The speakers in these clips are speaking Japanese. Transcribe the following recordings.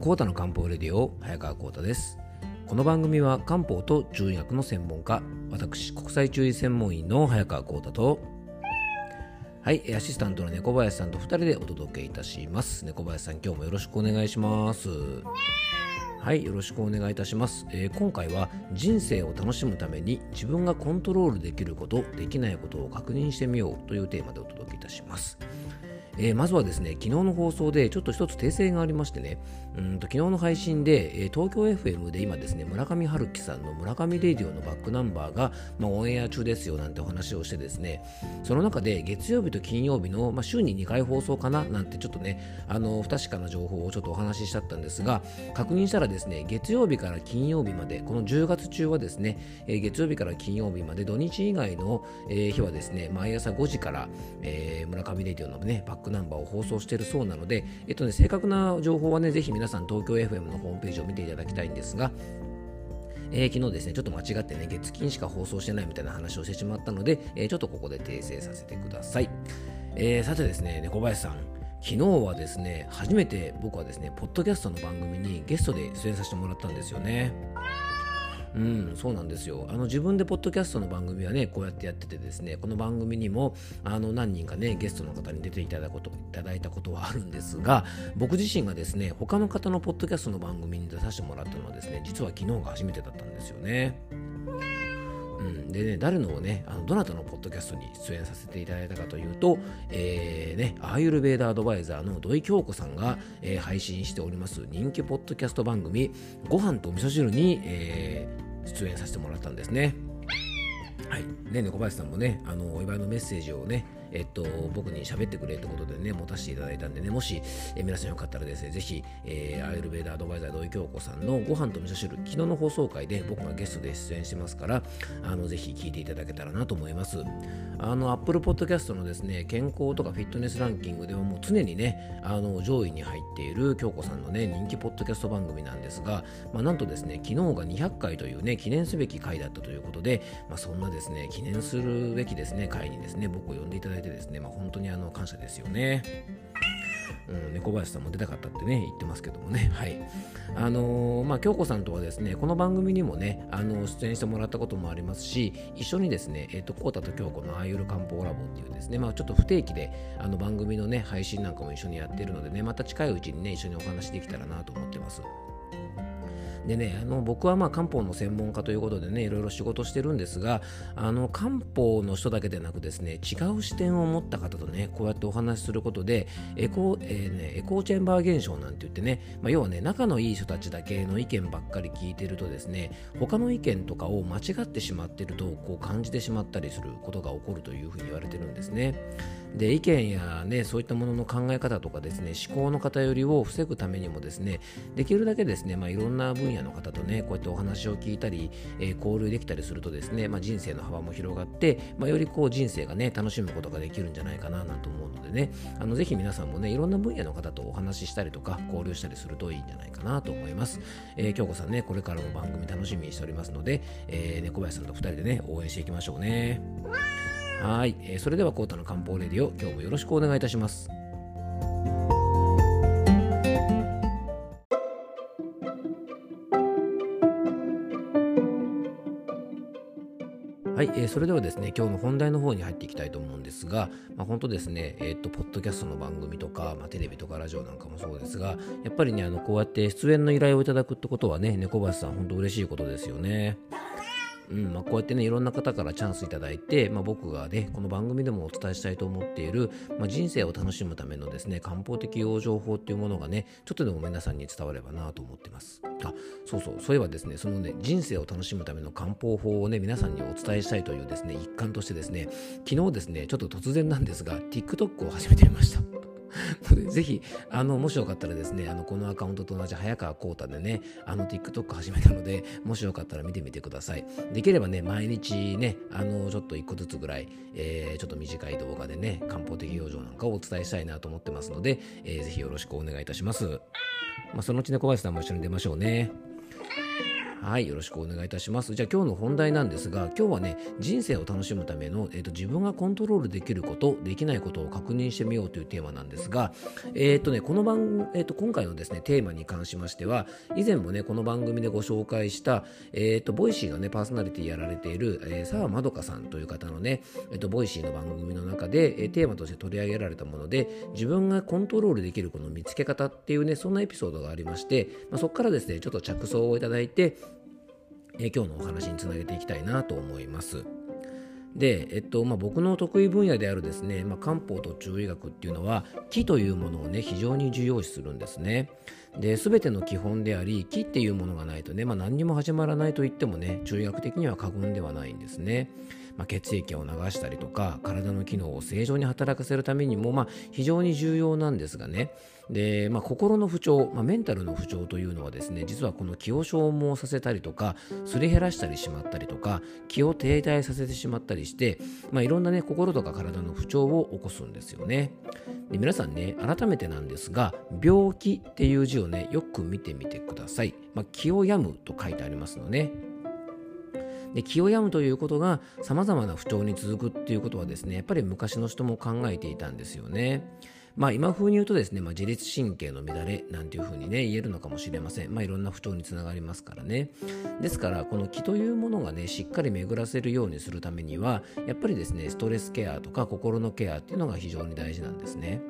コータの漢方レディオ早川コータです。この番組は漢方と中医学の専門家私国際中医専門医の早川コータとはいアシスタントの猫林さんと2人でお届けいたします。猫林さん今日もよろしくお願いします。はいよろしくお願いいたします、えー、今回は人生を楽しむために自分がコントロールできることできないことを確認してみようというテーマでお届けいたします。えー、まずはですね、昨日の放送でちょっと一つ訂正がありましてね、うんと昨日の配信で、えー、東京 FM で今ですね、村上春樹さんの村上レディオのバックナンバーが、まあ、オンエア中ですよなんてお話をしてですね、その中で月曜日と金曜日の、まあ、週に2回放送かななんてちょっとね、あの不確かな情報をちょっとお話ししちゃったんですが、確認したらですね、月曜日から金曜日まで、この10月中はですね、えー、月曜日から金曜日まで土日以外の、えー、日はですね、毎朝5時から、えー、村上レディオのね、バックナンバーを放送しているそうなので、えっとね、正確な情報はね、ぜひ皆さん東京 FM のホームページを見ていただきたいんですが、えー、昨日ですね、ちょっと間違ってね、月金しか放送してないみたいな話をしてしまったので、えー、ちょっとここで訂正させてください。えー、さてですね、猫林さん、昨日はですね、初めて僕はですね、ポッドキャストの番組にゲストで出演させてもらったんですよね。うん、そうなんですよ。あの自分でポッドキャストの番組はね、こうやってやっててですね、この番組にもあの何人かね、ゲストの方に出ていただくこといただいたことはあるんですが、僕自身がですね、他の方のポッドキャストの番組に出させてもらったのはですね、実は昨日が初めてだったんですよね。うん、でね、誰のをね、あのどなたのポッドキャストに出演させていただいたかというと、えー、ね、アーユルベーダーアドバイザーの土井京子さんが、えー、配信しております人気ポッドキャスト番組、ご飯と味噌汁に、えー、出演させてもらったんですね。はい。ね、猫林さんもね、あの、お祝いのメッセージをね、えっと、僕に喋ってくれってことでね、持たせていただいたんでね、もし、え皆さんよかったらですね、ぜひ、えー、アイルベーダーアドバイザー土井京子さんのご飯と味噌汁、昨日の放送回で僕がゲストで出演しますから、あの、ぜひ聞いていただけたらなと思います。あの、Apple Podcast のですね、健康とかフィットネスランキングではもう常にね、あの、上位に入っている京子さんのね、人気ポッドキャスト番組なんですが、まあ、なんとですね、昨日が200回というね、記念すべき回だったということで、まあ、そんなですね、記念するべきですね、回にですね、僕を呼んでいただいてですね、まあ、本当にあの感謝ですよね。うん、猫林さんも出たかったってね、言ってますけどもね。はい。あのー、まあ、京子さんとはですね、この番組にもね、あの、出演してもらったこともありますし、一緒にですね、えっ、ー、と、コータと京子のアーユル漢方ラボっていうですね、まあ、ちょっと不定期で、あの、番組のね、配信なんかも一緒にやってるのでね、また近いうちにね、一緒にお話できたらなと思ってます。でね、あの僕はまあ漢方の専門家ということでね、いろいろ仕事してるんですが、あの漢方の人だけでなくですね、違う視点を持った方とね、こうやってお話しすることで、エコ,、えーね、エコーチェンバー現象なんて言ってね、まあ、要はね、仲のいい人たちだけの意見ばっかり聞いてるとですね、他の意見とかを間違ってしまってると、こう感じてしまったりすることが起こるというふうに言われてるんですね。で、意見やね、そういったものの考え方とかですね、思考の偏りを防ぐためにもですね、できるだけですね、まあ、いろんな分野の方とね、こうやってお話を聞いたり、えー、交流できたりするとですね、まあ、人生の幅も広がって、まあ、よりこう人生がね、楽しむことができるんじゃないかななんて思うのでね、あのぜひ皆さんもね、いろんな分野の方とお話ししたりとか、交流したりするといいんじゃないかなと思います。えー、京子さんね、これからも番組楽しみにしておりますので、えー、猫林さんと2人でね、応援していきましょうね。はい、えー、それではコータの漢方レディオ、今日もよろしくお願いいたします。はい、えー、それではですね、今日の本題の方に入っていきたいと思うんですが、まあ、本当ですね、えー、っと、ポッドキャストの番組とか、まあ、テレビとかラジオなんかもそうですが、やっぱりね、あの、こうやって出演の依頼をいただくってことはね、猫橋さん、本当嬉しいことですよね。うんまあ、こうやってねいろんな方からチャンスいただいて、まあ、僕がねこの番組でもお伝えしたいと思っている、まあ、人生を楽しむためのですね漢方的養生法っていうものがねちょっとでも皆さんに伝わればなと思ってます。あそうそう。そういえばですねそのね人生を楽しむための漢方法をね皆さんにお伝えしたいというですね一環としてですね昨日ですねちょっと突然なんですが TikTok を始めてみました。ので、ぜひ、あの、もしよかったらですね、あの、このアカウントと同じ早川浩太でね、あの、TikTok 始めたので、もしよかったら見てみてください。できればね、毎日ね、あの、ちょっと一個ずつぐらい、えー、ちょっと短い動画でね、漢方的養生なんかをお伝えしたいなと思ってますので、えー、ぜひよろしくお願いいたします。まあ、そのうちね、小林さんも一緒に出ましょうね。はい、よろしくお願いいたします。じゃあ今日の本題なんですが、今日はね、人生を楽しむための、えーと、自分がコントロールできること、できないことを確認してみようというテーマなんですが、えっ、ー、とね、この番、えーと、今回のですね、テーマに関しましては、以前もね、この番組でご紹介した、えっ、ー、と、 Voicy のね、パーソナリティやられている、えー、沢まどかさんという方のね、えっ、と、 Voicy の番組の中で、えテーマとして取り上げられたもので、自分がコントロールできることの見つけ方っていうね、そんなエピソードがありまして、まあ、そこからですね、ちょっと着想をいただいて、え今日のお話につなげていきたいなと思います。で、えっとまあ、僕の得意分野であるですね、まあ、漢方と中医学っていうのは木というものをね非常に重要視するんですね。で全ての基本であり木っていうものがないとね、まあ、何にも始まらないと言ってもね中医学的には過言ではないんですね。まあ、血液を流したりとか体の機能を正常に働かせるためにも、まあ、非常に重要なんですがね。で、まあ、心の不調、まあ、メンタルの不調というのはですね実はこの気を消耗させたりとかすり減らしたりしまったりとか気を停滞させてしまったりして、まあ、いろんなね心とか体の不調を起こすんですよね。で皆さんね改めてなんですが病気っていう字をねよく見てみてください、まあ、気を病むと書いてありますのね。で気を病むということがさまざまな不調に続くっていうことはですねやっぱり昔の人も考えていたんですよね。まあ、今風に言うとですね、まあ、自律神経の乱れなんていう風にね言えるのかもしれません、まあ、いろんな不調につながりますからねですからこの気というものがねしっかり巡らせるようにするためにはやっぱりですねストレスケアとか心のケアっていうのが非常に大事なんですね。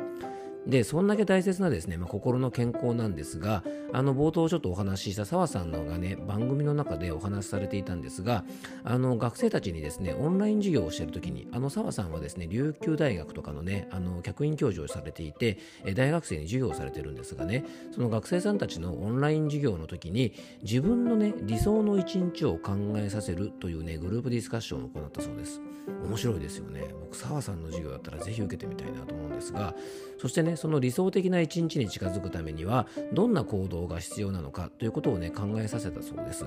でそんだけ大切なですね、まあ、心の健康なんですがあの冒頭ちょっとお話しした澤さんのがね番組の中でお話しされていたんですがあの学生たちにですねオンライン授業をしている時にあの澤さんはですね琉球大学とかのねあの客員教授をされていて大学生に授業をされてるんですがねその学生さんたちのオンライン授業の時に自分のね理想の一日を考えさせるというねグループディスカッションを行ったそうです。面白いですよね。僕澤さんの授業だったらぜひ受けてみたいなと思うんですがそしてねその理想的な一日に近づくためにはどんな行動が必要なのかということをね考えさせたそうです。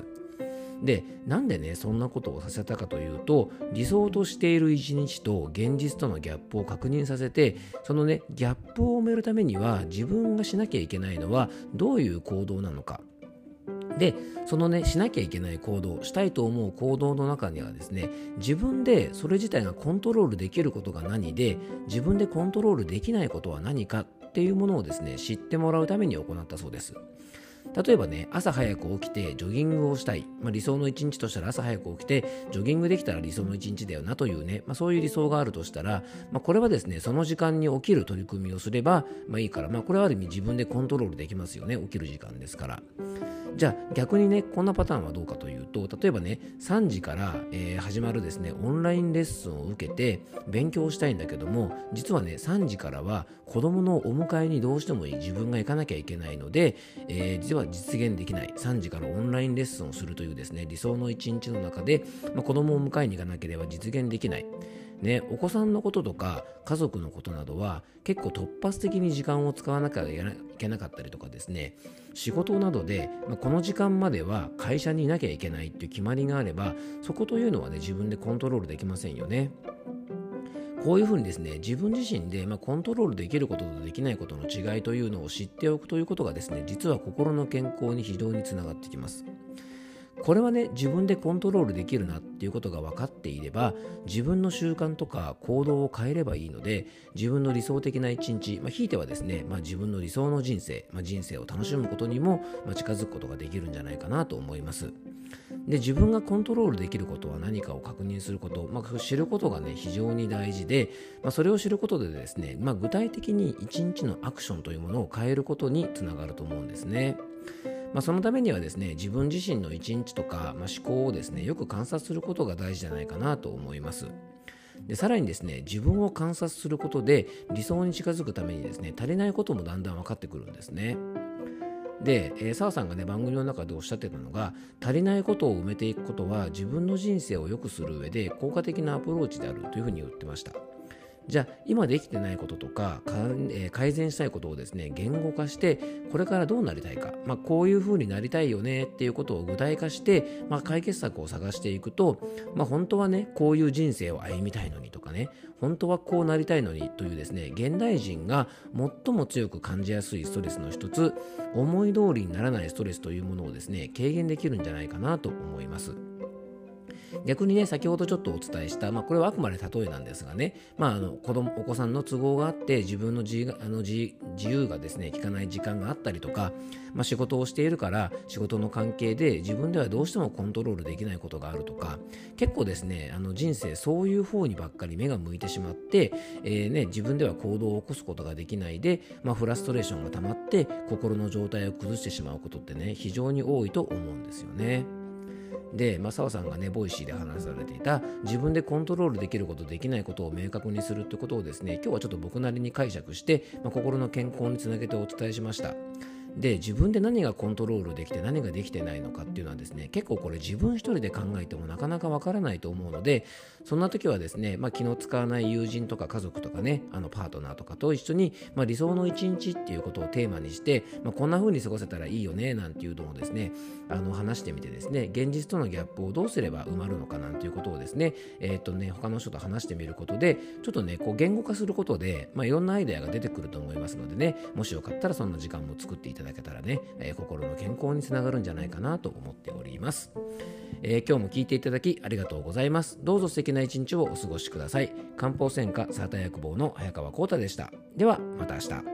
でなんでねそんなことをさせたかというと理想としている一日と現実とのギャップを確認させてそのねギャップを埋めるためには自分がしなきゃいけないのはどういう行動なのか。でそのねしなきゃいけない行動したいと思う行動の中にはですね自分でそれ自体がコントロールできることが何で自分でコントロールできないことは何かっていうものをですね知ってもらうために行ったそうです。例えばね朝早く起きてジョギングをしたい、まあ、理想の一日としたら朝早く起きてジョギングできたら理想の一日だよなというね、まあ、そういう理想があるとしたら、まあ、これはですねその時間に起きる取り組みをすれば、まあ、いいから、まあ、これはある意味自分でコントロールできますよね起きる時間ですから。じゃあ逆にねこんなパターンはどうかというと例えばね3時から、えー、始まるですねオンラインレッスンを受けて勉強したいんだけども実はね3時からは子供のお迎えにどうしてもいい自分が行かなきゃいけないので、えー、実は実現できない。3時からオンラインレッスンをするというですね理想の一日の中で、まあ、子供を迎えに行かなければ実現できない。ね、お子さんのこととか家族のことなどは結構突発的に時間を使わなきゃいけなかったりとかですね仕事などで、まあ、この時間までは会社にいなきゃいけないっていう決まりがあればそこというのはね自分でコントロールできませんよね。こういうふうにですね自分自身で、まあ、コントロールできることとできないことの違いというのを知っておくということがですね実は心の健康に非常につながってきます。これはね自分でコントロールできるなっていうことが分かっていれば自分の習慣とか行動を変えればいいので自分の理想的な一日、まあ、ひいてはですね、まあ、自分の理想の人生、まあ、人生を楽しむことにも、近づくことができるんじゃないかなと思いますで自分がコントロールできることは何かを確認すること、まあ、知ることがね非常に大事で、まあ、それを知ることでですね、まあ、具体的に一日のアクションというものを変えることにつながると思うんですね。まあ、そのためにはですね自分自身の一日とか、まあ、思考をですねよく観察することが大事じゃないかなと思います。でさらにですね自分を観察することで理想に近づくためにですね足りないこともだんだん分かってくるんですね。で、えー、澤さんがね番組の中でおっしゃってたのが足りないことを埋めていくことは自分の人生を良くする上で効果的なアプローチであるというふうに言ってました。じゃあ今できてないこととかえー、改善したいことをですね言語化してこれからどうなりたいか、まあ、こういうふうになりたいよねっていうことを具体化して、まあ、解決策を探していくと、まあ、本当はねこういう人生を歩みたいのにとかね本当はこうなりたいのにというですね現代人が最も強く感じやすいストレスの一つ思い通りにならないストレスというものをですね軽減できるんじゃないかなと思います。逆にね、先ほどちょっとお伝えした、まあ、これはあくまで例えなんですがね、まあ、あの子供お子さんの都合があって、自分の自あの自由がですね、効かない時間があったりとか、まあ、仕事をしているから、仕事の関係で自分ではどうしてもコントロールできないことがあるとか、結構ですね、あの人生そういう方にばっかり目が向いてしまって、えー、ね、自分では行動を起こすことができないで、まあ、フラストレーションが溜まって、心の状態を崩してしまうことってね、非常に多いと思うんですよね。で、まあ、澤さんがね、 Voicy で話されていた、自分でコントロールできること、できないことを明確にするってことをですね、今日はちょっと僕なりに解釈して、まあ、心の健康につなげてお伝えしました。で自分で何がコントロールできて何ができてないのかっていうのはですね結構これ自分一人で考えてもなかなかわからないと思うのでそんな時はですね、まあ、気の使わない友人とか家族とかねあのパートナーとかと一緒に、まあ、理想の一日っていうことをテーマにして、まあ、こんな風に過ごせたらいいよねなんていうのをですねあの話してみてですね現実とのギャップをどうすれば埋まるのかなんていうことをですねえー、っとね他の人と話してみることでちょっとねこう言語化することで、まあ、いろんなアイデアが出てくると思いますのでねもしよかったらそんな時間も作っていただただけたらねえー、心の健康につながるんじゃないかなと思っております、えー、今日も聞いていただきありがとうございます。どうぞ素敵な一日をお過ごしください。漢方専科サータ薬房の早川浩太でした。ではまた明日。